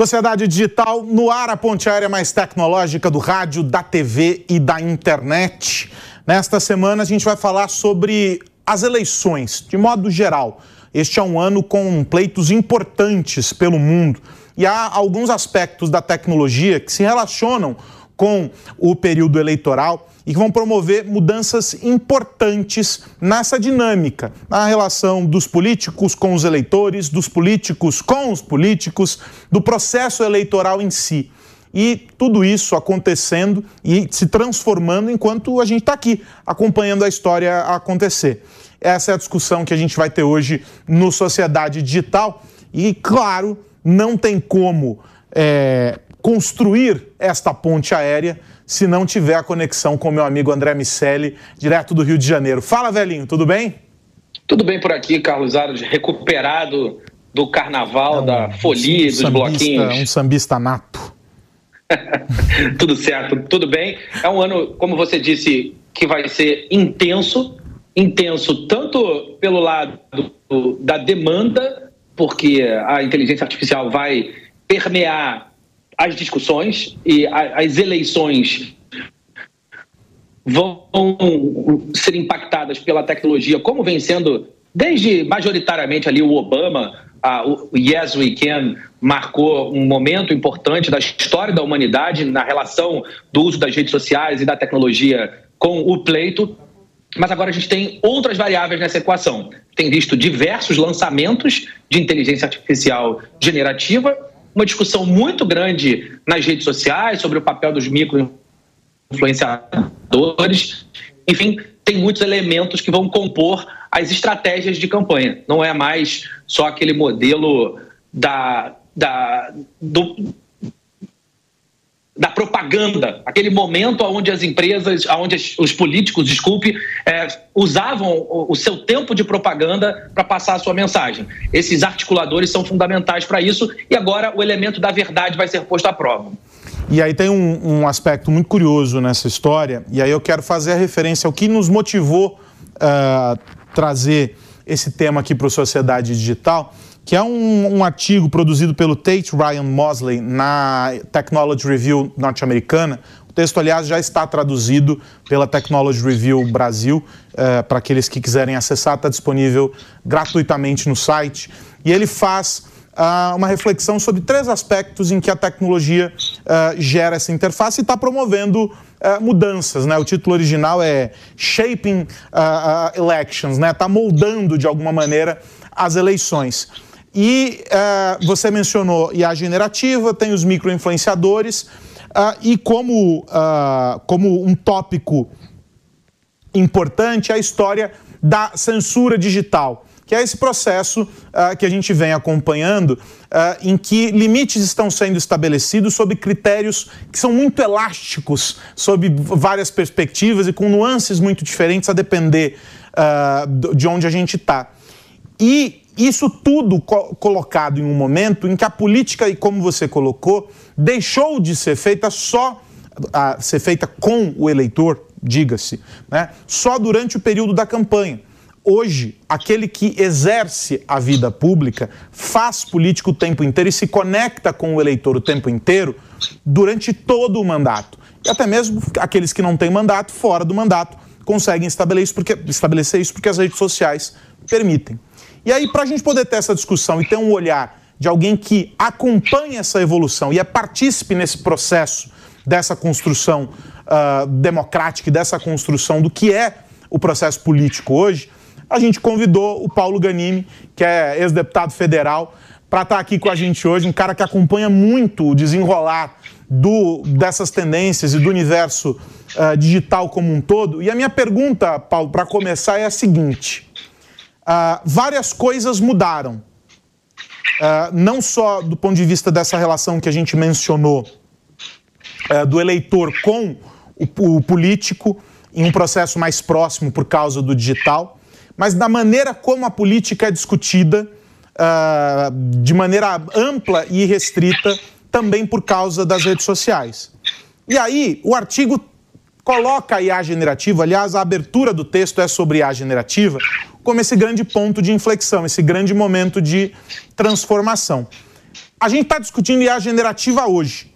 Sociedade Digital no ar, a ponte aérea mais tecnológica do rádio, da TV e da internet. Nesta semana a gente vai falar sobre as eleições, de modo geral. Este é um ano com pleitos importantes pelo mundo e há alguns aspectos da tecnologia que se relacionam com o período eleitoral e que vão promover mudanças importantes nessa dinâmica, na relação dos políticos com os eleitores, dos políticos com os políticos, do processo eleitoral em si. E tudo isso acontecendo e se transformando enquanto a gente está aqui, acompanhando a história acontecer. Essa é a discussão que a gente vai ter hoje no Sociedade Digital. E, claro, não tem como é, construir esta ponte aérea se não tiver a conexão com meu amigo André Miceli, direto do Rio de Janeiro. Fala, velhinho, tudo bem? Tudo bem por aqui, Carlos Aros, recuperado do carnaval, é um, da folia, um dos sambista, bloquinhos. Um sambista nato. tudo certo, tudo bem. É um ano, como você disse, que vai ser intenso, intenso tanto pelo lado da demanda, porque a inteligência artificial vai permear as discussões e as eleições vão ser impactadas pela tecnologia, como vem sendo desde majoritariamente ali o Obama, a, o Yes We Can marcou um momento importante da história da humanidade na relação do uso das redes sociais e da tecnologia com o pleito. Mas agora a gente tem outras variáveis nessa equação. Tem visto diversos lançamentos de inteligência artificial generativa uma discussão muito grande nas redes sociais sobre o papel dos micro-influenciadores. Enfim, tem muitos elementos que vão compor as estratégias de campanha. Não é mais só aquele modelo da, da, do, da propaganda, aquele momento onde as empresas, onde os políticos, desculpe, é, usavam o, seu tempo de propaganda para passar a sua mensagem. Esses articuladores são fundamentais para isso e agora o elemento da verdade vai ser posto à prova. E aí tem um, um aspecto muito curioso nessa história, e aí eu quero fazer a referência ao que nos motivou a uh, trazer esse tema aqui para a sociedade digital que é um, um, artigo produzido pelo Tate Ryan Mosley na Technology Review norte-americana. O texto, aliás, já está traduzido pela Technology Review Brasil. É, para aqueles que quiserem acessar, está disponível gratuitamente no site. E ele faz uh, uma reflexão sobre três aspectos em que a tecnologia uh, gera essa interface e está promovendo uh, mudanças. Né? O título original é Shaping Elections, está né? Moldando de alguma maneira as eleições. E uh, você mencionou IA generativa, tem os microinfluenciadores, uh, e como, uh, como um tópico importante a história da censura digital, que é esse processo que a gente vem acompanhando, em que limites estão sendo estabelecidos sob critérios que são muito elásticos, sob várias perspectivas e com nuances muito diferentes a depender de onde a gente está. E isso tudo co colocado em um momento em que a política, e como você colocou, deixou de ser feita só, a, ser feita com o eleitor, diga-se, né, só durante o período da campanha. Hoje, aquele que exerce a vida pública faz política o tempo inteiro e se conecta com o eleitor o tempo inteiro durante todo o mandato. E até mesmo aqueles que não têm mandato, fora do mandato, conseguem estabelecer isso porque, estabelecer isso porque as redes sociais permitem. E aí, para a gente poder ter essa discussão e ter um olhar de alguém que acompanha essa evolução e é partícipe nesse processo dessa construção uh, democrática e dessa construção do que é o processo político hoje, a gente convidou o Paulo Ganimi, que é ex-deputado federal, para estar tá aqui com a gente hoje, um cara que acompanha muito o desenrolar do, dessas tendências e do universo uh, digital como um todo. E a minha pergunta, Paulo, para começar é a seguinte uh, várias coisas mudaram. Uh, não só do ponto de vista dessa relação que a gente mencionou, uh, do eleitor com o, o, político, em um processo mais próximo por causa do digital, mas da maneira como a política é discutida uh, de maneira ampla e restrita, também por causa das redes sociais. E aí, o artigo coloca a IA generativa, aliás, a abertura do texto é sobre IA generativa, como esse grande ponto de inflexão, esse grande momento de transformação. a gente está discutindo IA generativa hoje.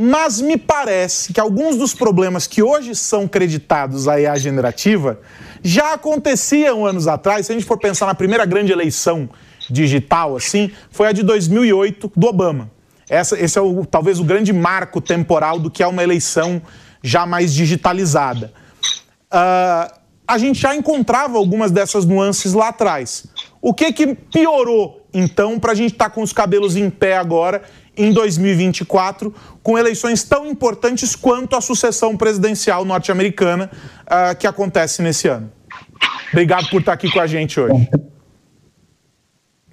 Mas me parece que alguns dos problemas que hoje são creditados à IA generativa já aconteciam anos atrás. Se a gente for pensar na primeira grande eleição digital, assim, foi a de 2008 do Obama. Essa, esse é o, talvez o grande marco temporal do que é uma eleição já mais digitalizada. Uh, a gente já encontrava algumas dessas nuances lá atrás. O que, que piorou, então, para a gente estar tá com os cabelos em pé agora, em 2024, com eleições tão importantes quanto a sucessão presidencial norte-americana uh, que acontece nesse ano? Obrigado por estar tá aqui com a gente hoje.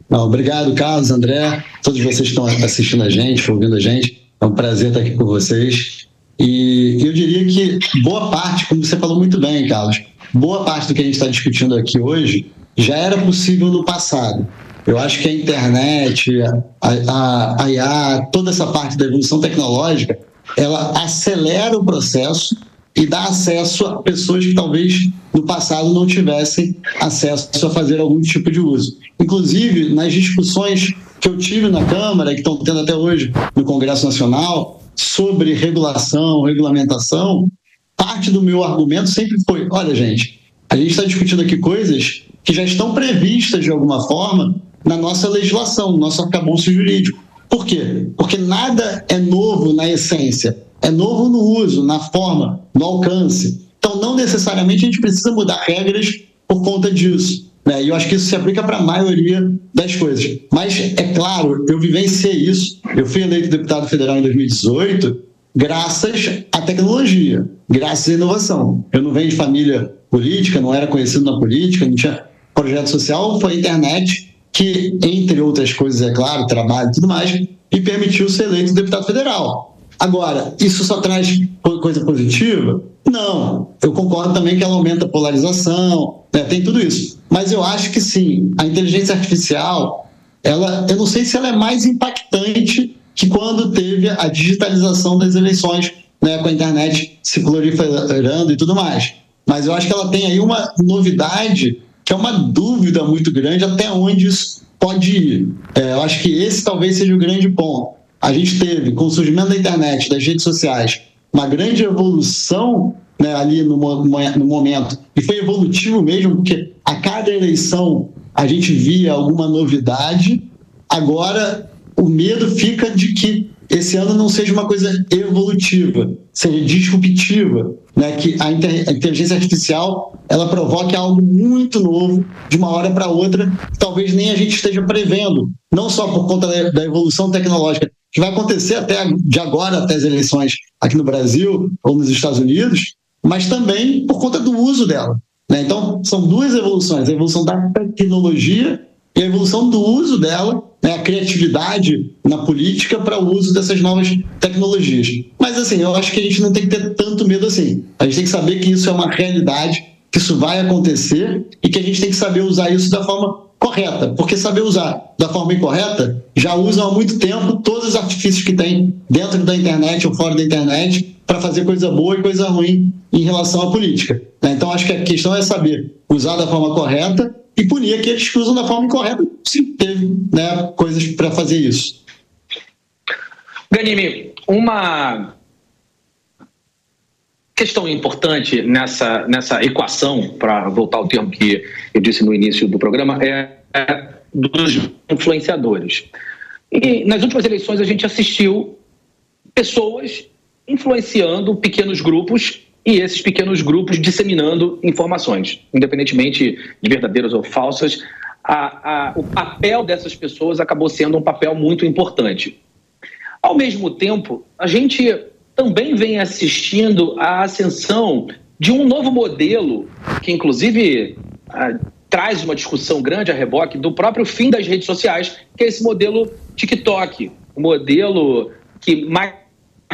Não, obrigado, Carlos, André, todos vocês que estão assistindo a gente, ouvindo a gente. É um prazer estar aqui com vocês. E eu diria que boa parte, como você falou muito bem, Carlos, boa parte do que a gente está discutindo aqui hoje já era possível no passado. Eu acho que a internet, a, a, a IA, toda essa parte da evolução tecnológica, ela acelera o processo e dá acesso a pessoas que talvez no passado não tivessem acesso a fazer algum tipo de uso. Inclusive, nas discussões que eu tive na Câmara, que estão tendo até hoje no Congresso Nacional, sobre regulação, regulamentação, parte do meu argumento sempre foi: olha, gente, a gente está discutindo aqui coisas que já estão previstas de alguma forma na nossa legislação, no nosso arcabouço jurídico. Por quê? Porque nada é novo na essência, é novo no uso, na forma, no alcance. Então, não necessariamente a gente precisa mudar regras por conta disso. Né? E eu acho que isso se aplica para a maioria das coisas. Mas, é claro, eu vivenciei isso. Eu fui eleito deputado federal em 2018 graças à tecnologia, graças à inovação. Eu não venho de família política, não era conhecido na política, não tinha projeto social, foi a internet que, entre outras coisas, é claro, trabalho e tudo mais, me permitiu ser eleito deputado federal. Agora, isso só traz coisa positiva? Não. Eu concordo também que ela aumenta a polarização, né? tem tudo isso. Mas eu acho que sim, a inteligência artificial, ela, eu não sei se ela é mais impactante que quando teve a digitalização das eleições, né, com a internet se proliferando e tudo mais. Mas eu acho que ela tem aí uma novidade que é uma dúvida muito grande até onde isso pode ir. É, eu acho que esse talvez seja o grande ponto. A gente teve, com o surgimento da internet, das redes sociais, uma grande evolução né, ali no, no momento, e foi evolutivo mesmo, porque a cada eleição a gente via alguma novidade. Agora, o medo fica de que esse ano não seja uma coisa evolutiva, seja disruptiva, né? que a, inteligência artificial ela provoque algo muito novo de uma hora para outra, que talvez nem a gente esteja prevendo, não só por conta da evolução tecnológica que vai acontecer até de agora até as eleições aqui no Brasil ou nos Estados Unidos, mas também por conta do uso dela. Né? Então, são duas evoluções: a evolução da tecnologia e a evolução do uso dela, né, a criatividade na política para o uso dessas novas tecnologias. Mas assim, eu acho que a gente não tem que ter tanto medo assim. A gente tem que saber que isso é uma realidade, que isso vai acontecer e que a gente tem que saber usar isso da forma correta, porque saber usar da forma incorreta já usam há muito tempo todos os artifícios que tem dentro da internet ou fora da internet para fazer coisa boa e coisa ruim em relação à política. Né? Então acho que a questão é saber usar da forma correta e punir aqueles que usam da forma incorreta, se teve né, coisas para fazer isso. Ganime, uma questão importante nessa, nessa equação, para voltar ao termo que eu disse no início do programa, é, dos influenciadores. E nas últimas eleições a gente assistiu pessoas influenciando pequenos grupos e esses pequenos grupos disseminando informações, independentemente de verdadeiras ou falsas. A, a, o papel dessas pessoas acabou sendo um papel muito importante. Ao mesmo tempo, a gente também vem assistindo à ascensão de um novo modelo, que inclusive a, traz uma discussão grande a reboque do próprio fim das redes sociais, que é esse modelo TikTok, o modelo que mais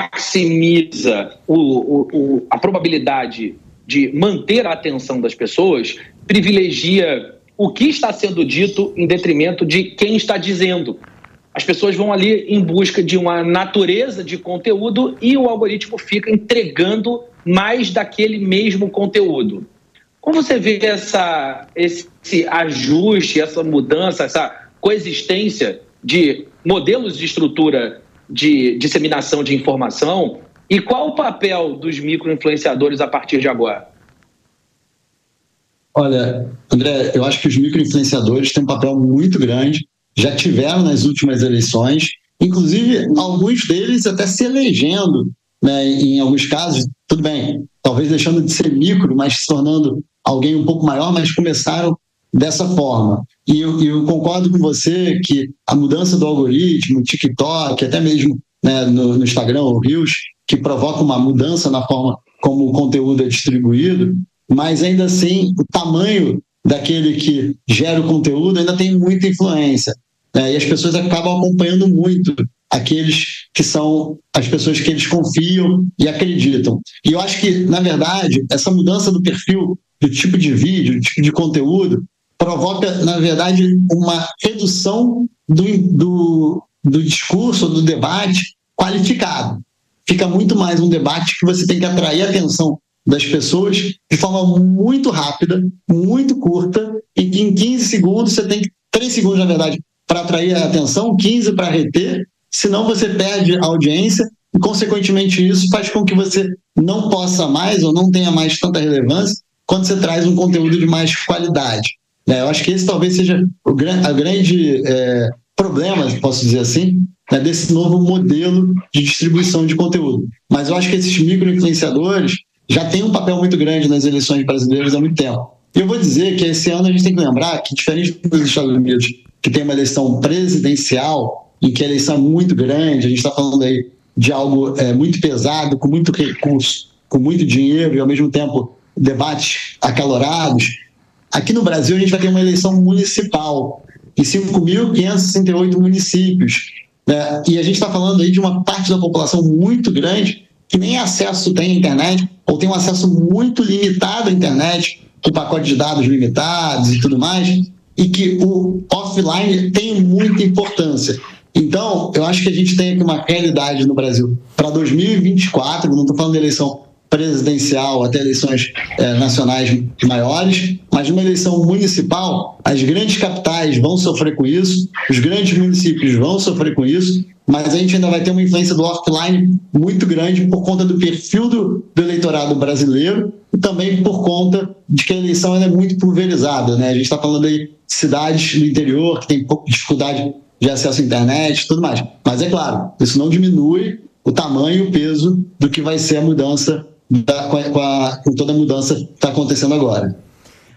maximiza o, o, o, a probabilidade de manter a atenção das pessoas, privilegia o que está sendo dito em detrimento de quem está dizendo. As pessoas vão ali em busca de uma natureza de conteúdo e o algoritmo fica entregando mais daquele mesmo conteúdo. Como você vê essa, esse ajuste, essa mudança, essa coexistência de modelos de estrutura de disseminação de informação e qual o papel dos microinfluenciadores a partir de agora? Olha, André, eu acho que os microinfluenciadores têm um papel muito grande, já tiveram nas últimas eleições, inclusive alguns deles até se elegendo, né, em alguns casos, tudo bem, talvez deixando de ser micro, mas se tornando alguém um pouco maior, mas começaram dessa forma. E eu, eu concordo com você que a mudança do algoritmo, TikTok, até mesmo né, no, no Instagram ou Reels, que provoca uma mudança na forma como o conteúdo é distribuído, mas ainda assim o tamanho daquele que gera o conteúdo ainda tem muita influência. Né? E as pessoas acabam acompanhando muito aqueles que são as pessoas que eles confiam e acreditam. E eu acho que, na verdade, essa mudança do perfil, do tipo de vídeo, do tipo de conteúdo, provoca, na verdade, uma redução do, do, do discurso, do debate qualificado. Fica muito mais um debate que você tem que atrair a atenção das pessoas de forma muito rápida, muito curta, e que em 15 segundos você tem 3 segundos, na verdade, para atrair a atenção, 15 para reter, senão você perde a audiência e, consequentemente, isso faz com que você não possa mais ou não tenha mais tanta relevância quando você traz um conteúdo de mais qualidade. É, eu acho que esse talvez seja o a grande é, problema, posso dizer assim, né, desse novo modelo de distribuição de conteúdo. Mas eu acho que esses micro-influenciadores já têm um papel muito grande nas eleições brasileiras há muito tempo. E eu vou dizer que esse ano a gente tem que lembrar que, diferente dos Estados Unidos, que tem uma eleição presidencial, em que a eleição é muito grande, a gente está falando aí de algo é, muito pesado, com muito recurso, com muito dinheiro e, ao mesmo tempo, debates acalorados. Aqui no Brasil, a gente vai ter uma eleição municipal em 5.568 municípios. Né? E a gente está falando aí de uma parte da população muito grande que nem acesso tem à internet, ou tem um acesso muito limitado à internet, com pacote de dados limitados e tudo mais, e que o offline tem muita importância. Então, eu acho que a gente tem aqui uma realidade no Brasil para 2024, não estou falando de eleição presidencial até eleições é, nacionais maiores, mas numa eleição municipal, as grandes capitais vão sofrer com isso, os grandes municípios vão sofrer com isso, mas a gente ainda vai ter uma influência do offline muito grande por conta do perfil do, do eleitorado brasileiro e também por conta de que a eleição é muito pulverizada. Né? A gente está falando de cidades do interior que tem pouca dificuldade de acesso à internet tudo mais. Mas é claro, isso não diminui o tamanho e o peso do que vai ser a mudança da, com, a, com, a, com, toda a mudança que está acontecendo agora.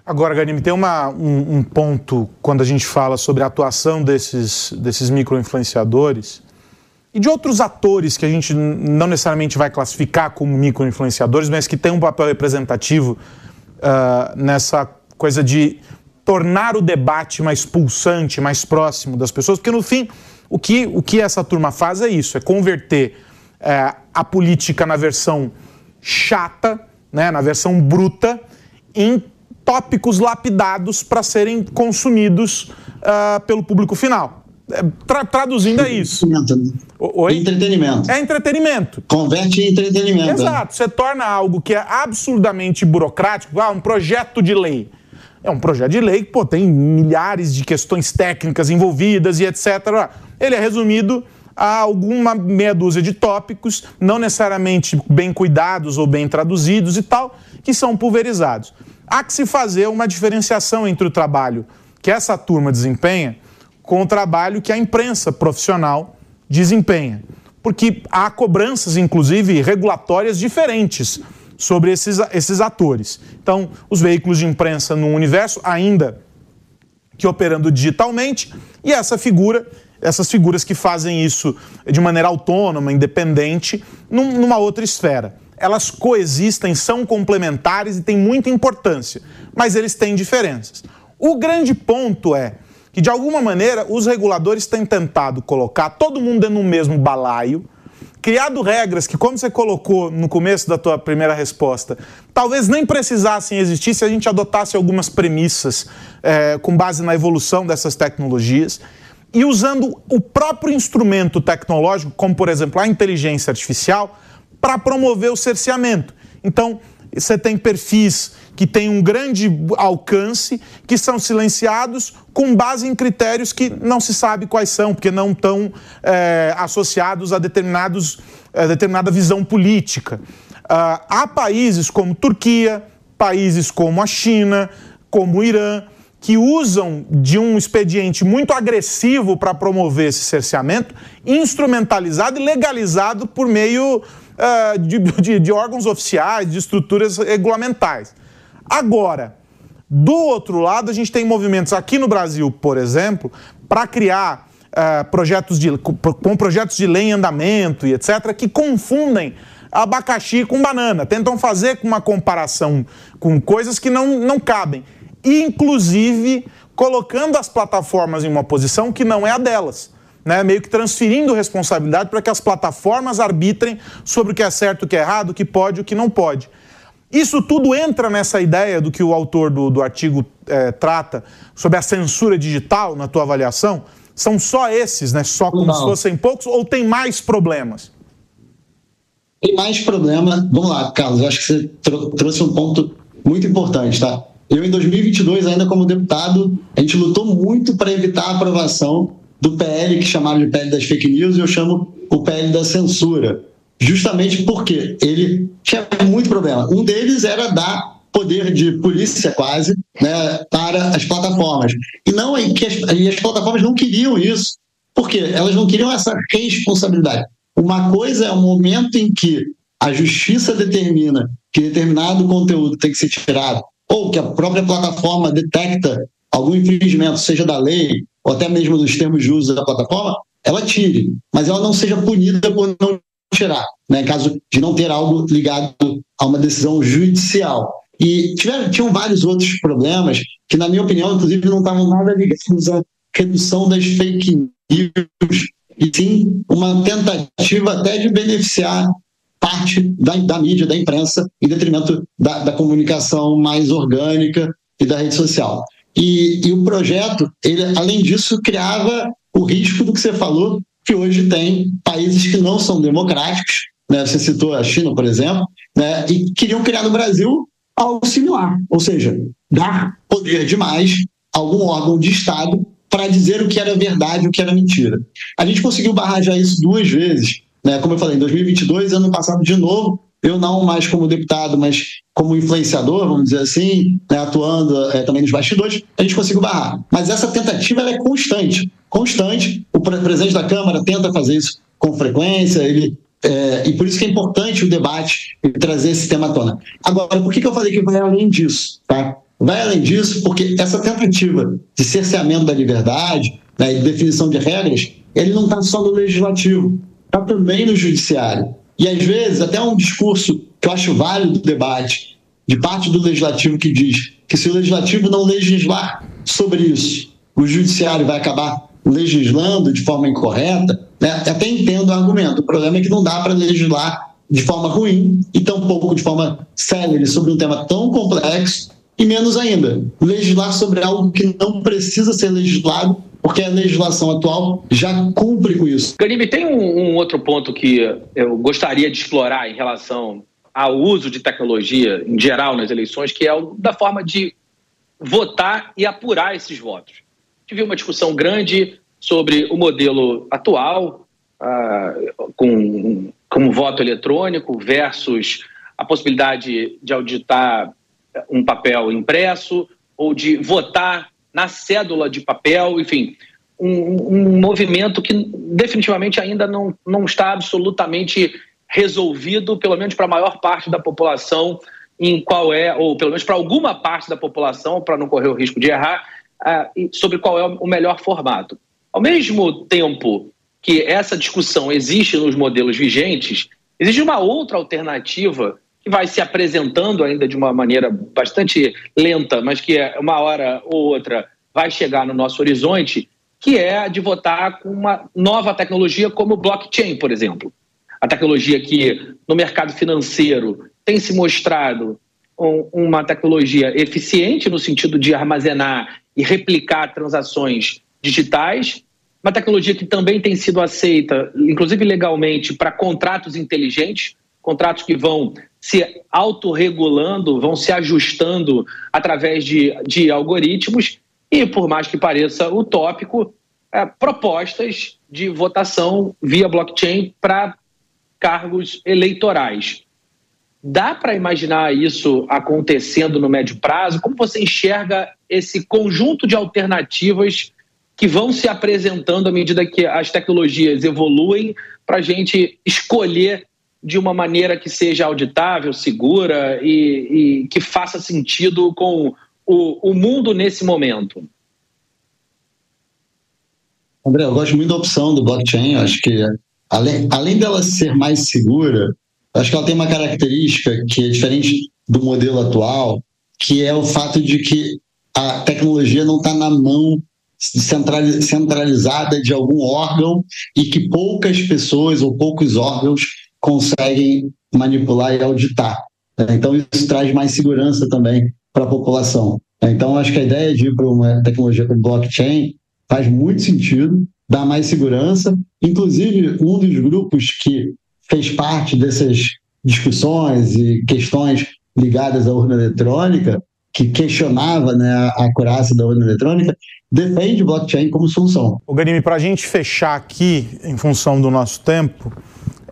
Agora, Ganim, tem uma, um, um, ponto quando a gente fala sobre a atuação desses, desses micro-influenciadores e de outros atores que a gente não necessariamente vai classificar como micro-influenciadores, mas que têm um papel representativo uh, nessa coisa de tornar o debate mais pulsante, mais próximo das pessoas, porque no fim, o que, o que essa turma faz é isso, é converter uh, a política na versão chata, né, na versão bruta, em tópicos lapidados para serem consumidos uh, pelo público final. É, tra traduzindo é isso. Oi? Entretenimento. É entretenimento. Converte em entretenimento. Né? Exato. Você torna algo que é absurdamente burocrático, ah, um projeto de lei. É um projeto de lei que pô, tem milhares de questões técnicas envolvidas e etc. Ele é resumido a alguma meia dúzia de tópicos, não necessariamente bem cuidados ou bem traduzidos e tal, que são pulverizados. Há que se fazer uma diferenciação entre o trabalho que essa turma desempenha com o trabalho que a imprensa profissional desempenha. Porque há cobranças, inclusive, regulatórias diferentes sobre esses, esses atores. Então, os veículos de imprensa no universo, ainda que operando digitalmente, e essa figura essas figuras que fazem isso de maneira autônoma, independente, num, numa outra esfera. Elas coexistem, são complementares e têm muita importância, mas eles têm diferenças. O grande ponto é que, de alguma maneira, os reguladores têm tentado colocar todo mundo no mesmo balaio, criado regras que, como você colocou no começo da tua primeira resposta, talvez nem precisassem existir se a gente adotasse algumas premissas é, com base na evolução dessas tecnologias e usando o próprio instrumento tecnológico, como por exemplo a inteligência artificial, para promover o cerceamento. Então, você tem perfis que têm um grande alcance, que são silenciados com base em critérios que não se sabe quais são, porque não estão é, associados a determinados, a determinada visão política. Uh, há países como Turquia, países como a China, como o Irã, que usam de um expediente muito agressivo para promover esse cerceamento, instrumentalizado e legalizado por meio uh, de, de, de órgãos oficiais, de estruturas regulamentais. Agora, do outro lado, a gente tem movimentos aqui no Brasil, por exemplo, para criar uh, projetos de, com projetos de lei em andamento e etc., que confundem abacaxi com banana, tentam fazer uma comparação com coisas que não, não cabem inclusive colocando as plataformas em uma posição que não é a delas. Né, meio que transferindo responsabilidade para que as plataformas arbitrem sobre o que é certo, o que é errado, o que pode e o que não pode. Isso tudo entra nessa ideia do que o autor do, do artigo é, trata sobre a censura digital, na tua avaliação? São só esses, né? Só como não. se fossem poucos, ou tem mais problemas? Tem mais problema. Vamos lá, Carlos, eu acho que você trouxe um ponto muito importante, tá? Eu, em 2022, ainda como deputado, a gente lutou muito para evitar a aprovação do PL, que chamaram de PL das fake news, e eu chamo o PL da censura. Justamente porque ele tinha muito problema. Um deles era dar poder de polícia quase né, para as plataformas. E não que as, e as plataformas não queriam isso. Por quê? Elas não queriam essa responsabilidade. Uma coisa é o momento em que a justiça determina que determinado conteúdo tem que ser tirado ou que a própria plataforma detecta algum infringimento, seja da lei ou até mesmo dos termos de uso da plataforma, ela tire, mas ela não seja punida por não tirar, né, em caso de não ter algo ligado a uma decisão judicial. E tiveram, tinham vários outros problemas que, na minha opinião, inclusive, não estavam nada ligados à redução das fake news, e sim uma tentativa até de beneficiar parte da, da mídia, da imprensa, em detrimento da, da comunicação mais orgânica e da rede social. E, e, o projeto, ele, além disso, criava o risco do que você falou, que hoje tem países que não são democráticos, né? você citou a China, por exemplo, né? e queriam criar no Brasil algo similar, ou seja, dar poder demais a algum órgão de Estado para dizer o que era verdade e o que era mentira. A gente conseguiu barrar já isso duas vezes né? Como eu falei, em 2022, ano passado de novo, eu não mais como deputado, mas como influenciador, vamos dizer assim, né, atuando é, também nos bastidores, a gente conseguiu barrar. Mas essa tentativa é constante, constante. O presidente da Câmara tenta fazer isso com frequência, ele é, e por isso que é importante o debate e trazer esse tema à tona. Agora, por que, que eu falei que vai além disso? Tá? Vai além disso porque essa tentativa de cerceamento da liberdade né, e definição de regras, ele não está só no legislativo está também no judiciário. E às vezes, até um discurso que eu acho válido do debate, de parte do legislativo que diz que se o legislativo não legislar sobre isso, o judiciário vai acabar legislando de forma incorreta, né? até entendo o argumento. O problema é que não dá para legislar de forma ruim e tampouco de forma célere sobre um tema tão complexo e menos ainda, legislar sobre algo que não precisa ser legislado porque a legislação atual já cumpre com isso. Ganibe, tem um, um, outro ponto que eu gostaria de explorar em relação ao uso de tecnologia em geral nas eleições, que é o da forma de votar e apurar esses votos. Tive uma discussão grande sobre o modelo atual, ah, com, com voto eletrônico versus a possibilidade de auditar um papel impresso ou de votar na cédula de papel, enfim, um, um movimento que definitivamente ainda não, não está absolutamente resolvido, pelo menos para a maior parte da população, em qual é, ou pelo menos para alguma parte da população, para não correr o risco de errar, uh, sobre qual é o melhor formato. Ao mesmo tempo que essa discussão existe nos modelos vigentes, existe uma outra alternativa que vai se apresentando ainda de uma maneira bastante lenta, mas que é uma hora ou outra vai chegar no nosso horizonte, que é a de votar com uma nova tecnologia como blockchain, por exemplo. A tecnologia que no mercado financeiro tem se mostrado uma tecnologia eficiente no sentido de armazenar e replicar transações digitais, uma tecnologia que também tem sido aceita, inclusive legalmente, para contratos inteligentes, contratos que vão se autorregulando, vão se ajustando através de, de algoritmos e, por mais que pareça utópico, é, propostas de votação via blockchain para cargos eleitorais. Dá para imaginar isso acontecendo no médio prazo? Como você enxerga esse conjunto de alternativas que vão se apresentando à medida que as tecnologias evoluem para a gente escolher de uma maneira que seja auditável, segura e, e que faça sentido com o, o mundo nesse momento? André, eu gosto muito da opção do blockchain. Acho que, além, além dela ser mais segura, acho que ela tem uma característica que é diferente do modelo atual, que é o fato de que a tecnologia não está na mão centralizada de algum órgão e que poucas pessoas ou poucos órgãos conseguem manipular e auditar. Então, isso traz mais segurança também para a população. Então, acho que a ideia de ir para uma tecnologia como blockchain faz muito sentido, dá mais segurança. Inclusive, um dos grupos que fez parte dessas discussões e questões ligadas à urna eletrônica, que questionava né, a acurácia da urna eletrônica, defende blockchain como solução. O Ganime, para a gente fechar aqui, em função do nosso tempo,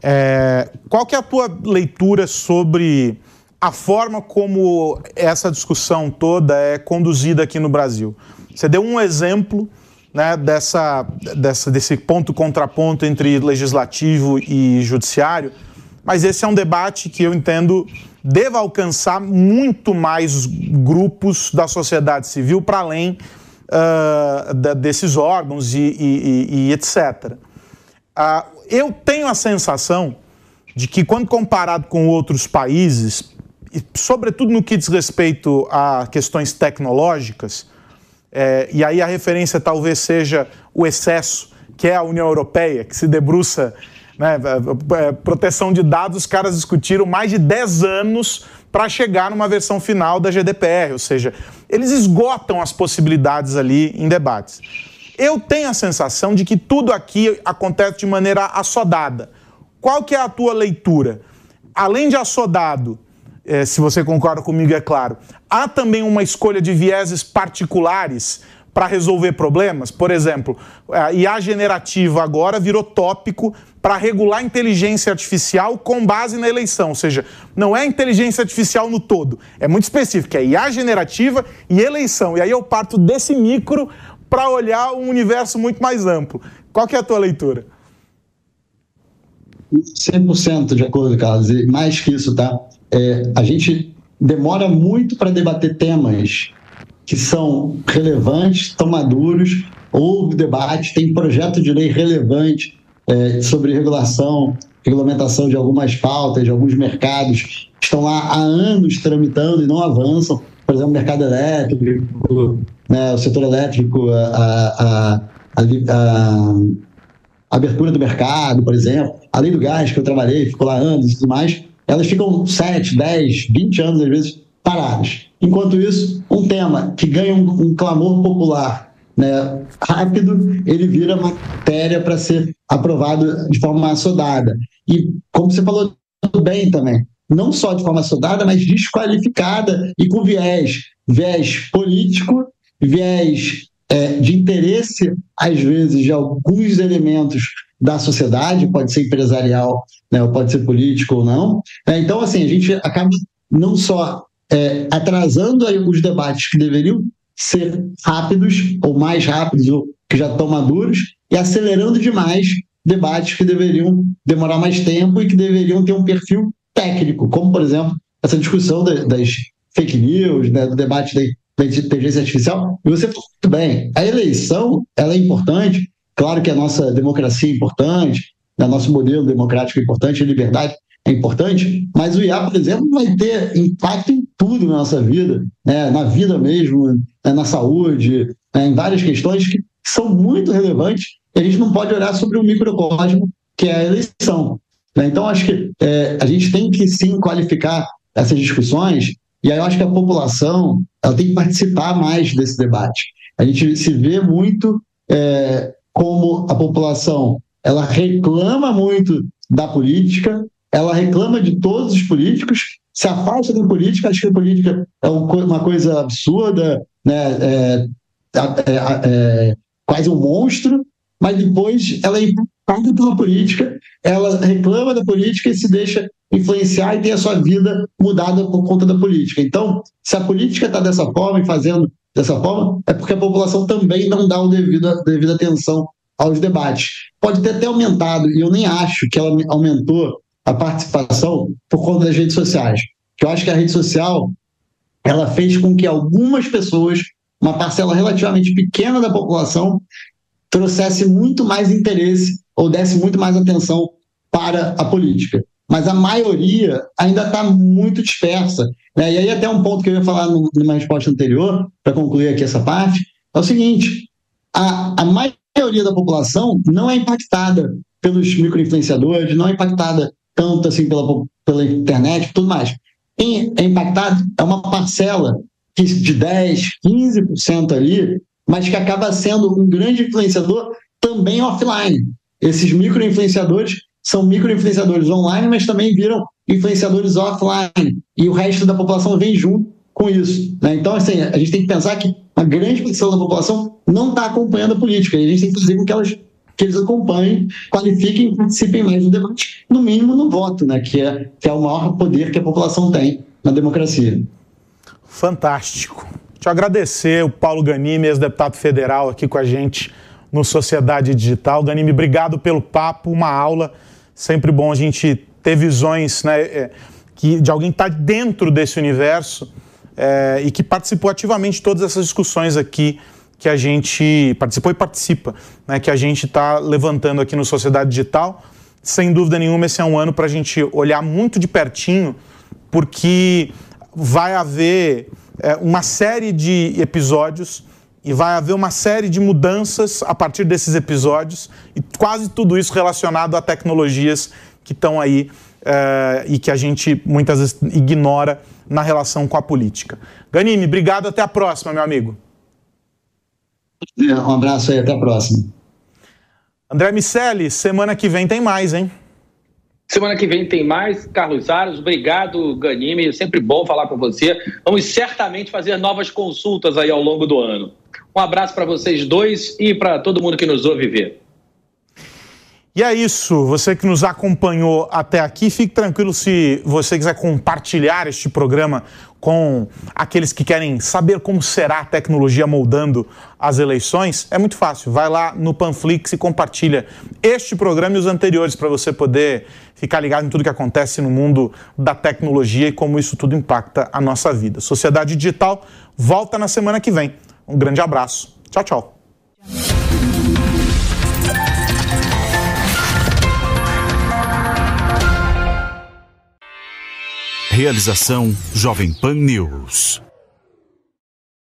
é, qual que é a tua leitura sobre a forma como essa discussão toda é conduzida aqui no Brasil? Você deu um exemplo né, dessa, dessa, desse ponto contraponto entre legislativo e judiciário, mas esse é um debate que eu entendo deva alcançar muito mais grupos da sociedade civil para além uh, da, desses órgãos e, e, e, e etc. Uh, ah, eu tenho a sensação de que, quando comparado com outros países, sobretudo no que diz respeito a questões tecnológicas, é, e aí a referência talvez seja o excesso, que é a União Europeia, que se debruça. Né, é, é, proteção de dados, os caras discutiram mais de 10 anos para chegar numa versão final da GDPR, ou seja, eles esgotam as possibilidades ali em debates. Eu tenho a sensação de que tudo aqui acontece de maneira assodada. Qual que é a tua leitura? Além de assodado, é, se você concorda comigo, é claro. Há também uma escolha de vieses particulares para resolver problemas. Por exemplo, a IA generativa agora virou tópico para regular inteligência artificial com base na eleição. Ou seja, não é inteligência artificial no todo. É muito específico, é IA generativa e eleição. E aí eu parto desse micro para olhar um universo muito mais amplo. Qual que é a tua leitura? 100% de acordo, Carlos. E mais que isso, tá? é, a gente demora muito para debater temas que são relevantes, estão maduros, houve debate, tem projeto de lei relevante é, sobre regulação, regulamentação de algumas pautas, de alguns mercados, estão lá há anos tramitando e não avançam. Por exemplo, o mercado elétrico, né, o setor elétrico, a, a, a, abertura do mercado, por exemplo, além do gás, que eu trabalhei, ficou lá anos e tudo mais, elas ficam 7, 10, 20 anos, às vezes, paradas. Enquanto isso, um tema que ganha um, um clamor popular né, rápido, ele vira matéria para ser aprovado de forma assodada. E, como você falou bem também, não só de forma assodada, mas desqualificada e com viés, viés político, viés é, de interesse, às vezes, de alguns elementos da sociedade, pode ser empresarial, né, pode ser político ou não. É, então, assim, a gente acaba não só é, atrasando os debates que deveriam ser rápidos, ou mais rápidos, ou que já estão maduros, e acelerando demais debates que deveriam demorar mais tempo e que deveriam ter um perfil técnico, como, por exemplo, essa discussão das fake news, né, do debate da, inteligência artificial. E você falou muito bem, a eleição ela é importante, Claro que a nossa democracia é importante, o nosso modelo democrático é importante, a liberdade é importante, mas o IA, por exemplo, vai ter impacto em tudo na nossa vida, né? na vida mesmo, né? na saúde, né? em várias questões que são muito relevantes e a gente não pode olhar sobre um microcosmo que é a eleição. Né? Então, acho que é, a gente tem que sim qualificar essas discussões e aí eu acho que a população ela tem que participar mais desse debate. A gente se vê muito é, como a população ela reclama muito da política, ela reclama de todos os políticos, se afasta da política, acha que a política é uma coisa absurda, né? É, é, é, quase um monstro, mas depois ela impactada pela política, ela reclama da política e se deixa influenciar e tem a sua vida mudada por conta da política. Então, se a política está dessa forma e fazendo dessa forma, é porque a população também não dá o devido, devida atenção aos debates. Pode ter até aumentado, e eu nem acho que ela aumentou a participação por conta das redes sociais. Eu acho que a rede social ela fez com que algumas pessoas, uma parcela relativamente pequena da população, trouxesse muito mais interesse ou desse muito mais atenção para a política. Mas a maioria ainda está muito dispersa. Né? E aí, até um ponto que eu ia falar numa resposta anterior, para concluir aqui essa parte, é o seguinte: a, a maioria da população não é impactada pelos microinfluenciadores, não é impactada tanto assim pela, pela internet tudo mais. Quem é impactado é uma parcela de 10, 15% ali, mas que acaba sendo um grande influenciador também offline. Esses microinfluenciadores são microinfluenciadores online, mas também viram influenciadores offline. E o resto da população vem junto com isso. Né? Então, assim, a gente tem que pensar que uma grande parcela da população não está acompanhando a política. E a gente tem que fazer com que elas que eles acompanhem, qualifiquem participem mais do debate, no mínimo no voto, né, que, é, que é o maior poder que a população tem na democracia. Fantástico. Eu agradecer o Paulo Ganime, ex-deputado federal, aqui com a gente no Sociedade Digital. Ganime, obrigado pelo papo, uma aula. Sempre bom a gente ter visões né, é, que, de alguém que está dentro desse universo é, e que participou ativamente de todas essas discussões aqui que a gente participou e participa, né, que a gente está levantando aqui no Sociedade Digital. Sem dúvida nenhuma, esse é um ano para a gente olhar muito de pertinho, porque vai haver é, uma série de episódios e vai haver uma série de mudanças a partir desses episódios, e quase tudo isso relacionado a tecnologias que estão aí é, e que a gente muitas vezes ignora na relação com a política. Ganime, obrigado, até a próxima, meu amigo. Um abraço aí, até a próxima. André Miceli, semana que vem tem mais, hein? Semana que vem tem mais. Carlos Aros, obrigado, Ganime. É sempre bom falar com você. Vamos certamente fazer novas consultas aí ao longo do ano. Um abraço para vocês dois e para todo mundo que nos ouve ver. E é isso, você que nos acompanhou até aqui, fique tranquilo se você quiser compartilhar este programa com aqueles que querem saber como será a tecnologia moldando as eleições. É muito fácil, vai lá no Panflix e compartilha este programa e os anteriores para você poder ficar ligado em tudo que acontece no mundo da tecnologia e como isso tudo impacta a nossa vida. Sociedade Digital volta na semana que vem. Um grande abraço. Tchau, tchau. Realização Jovem Pan News.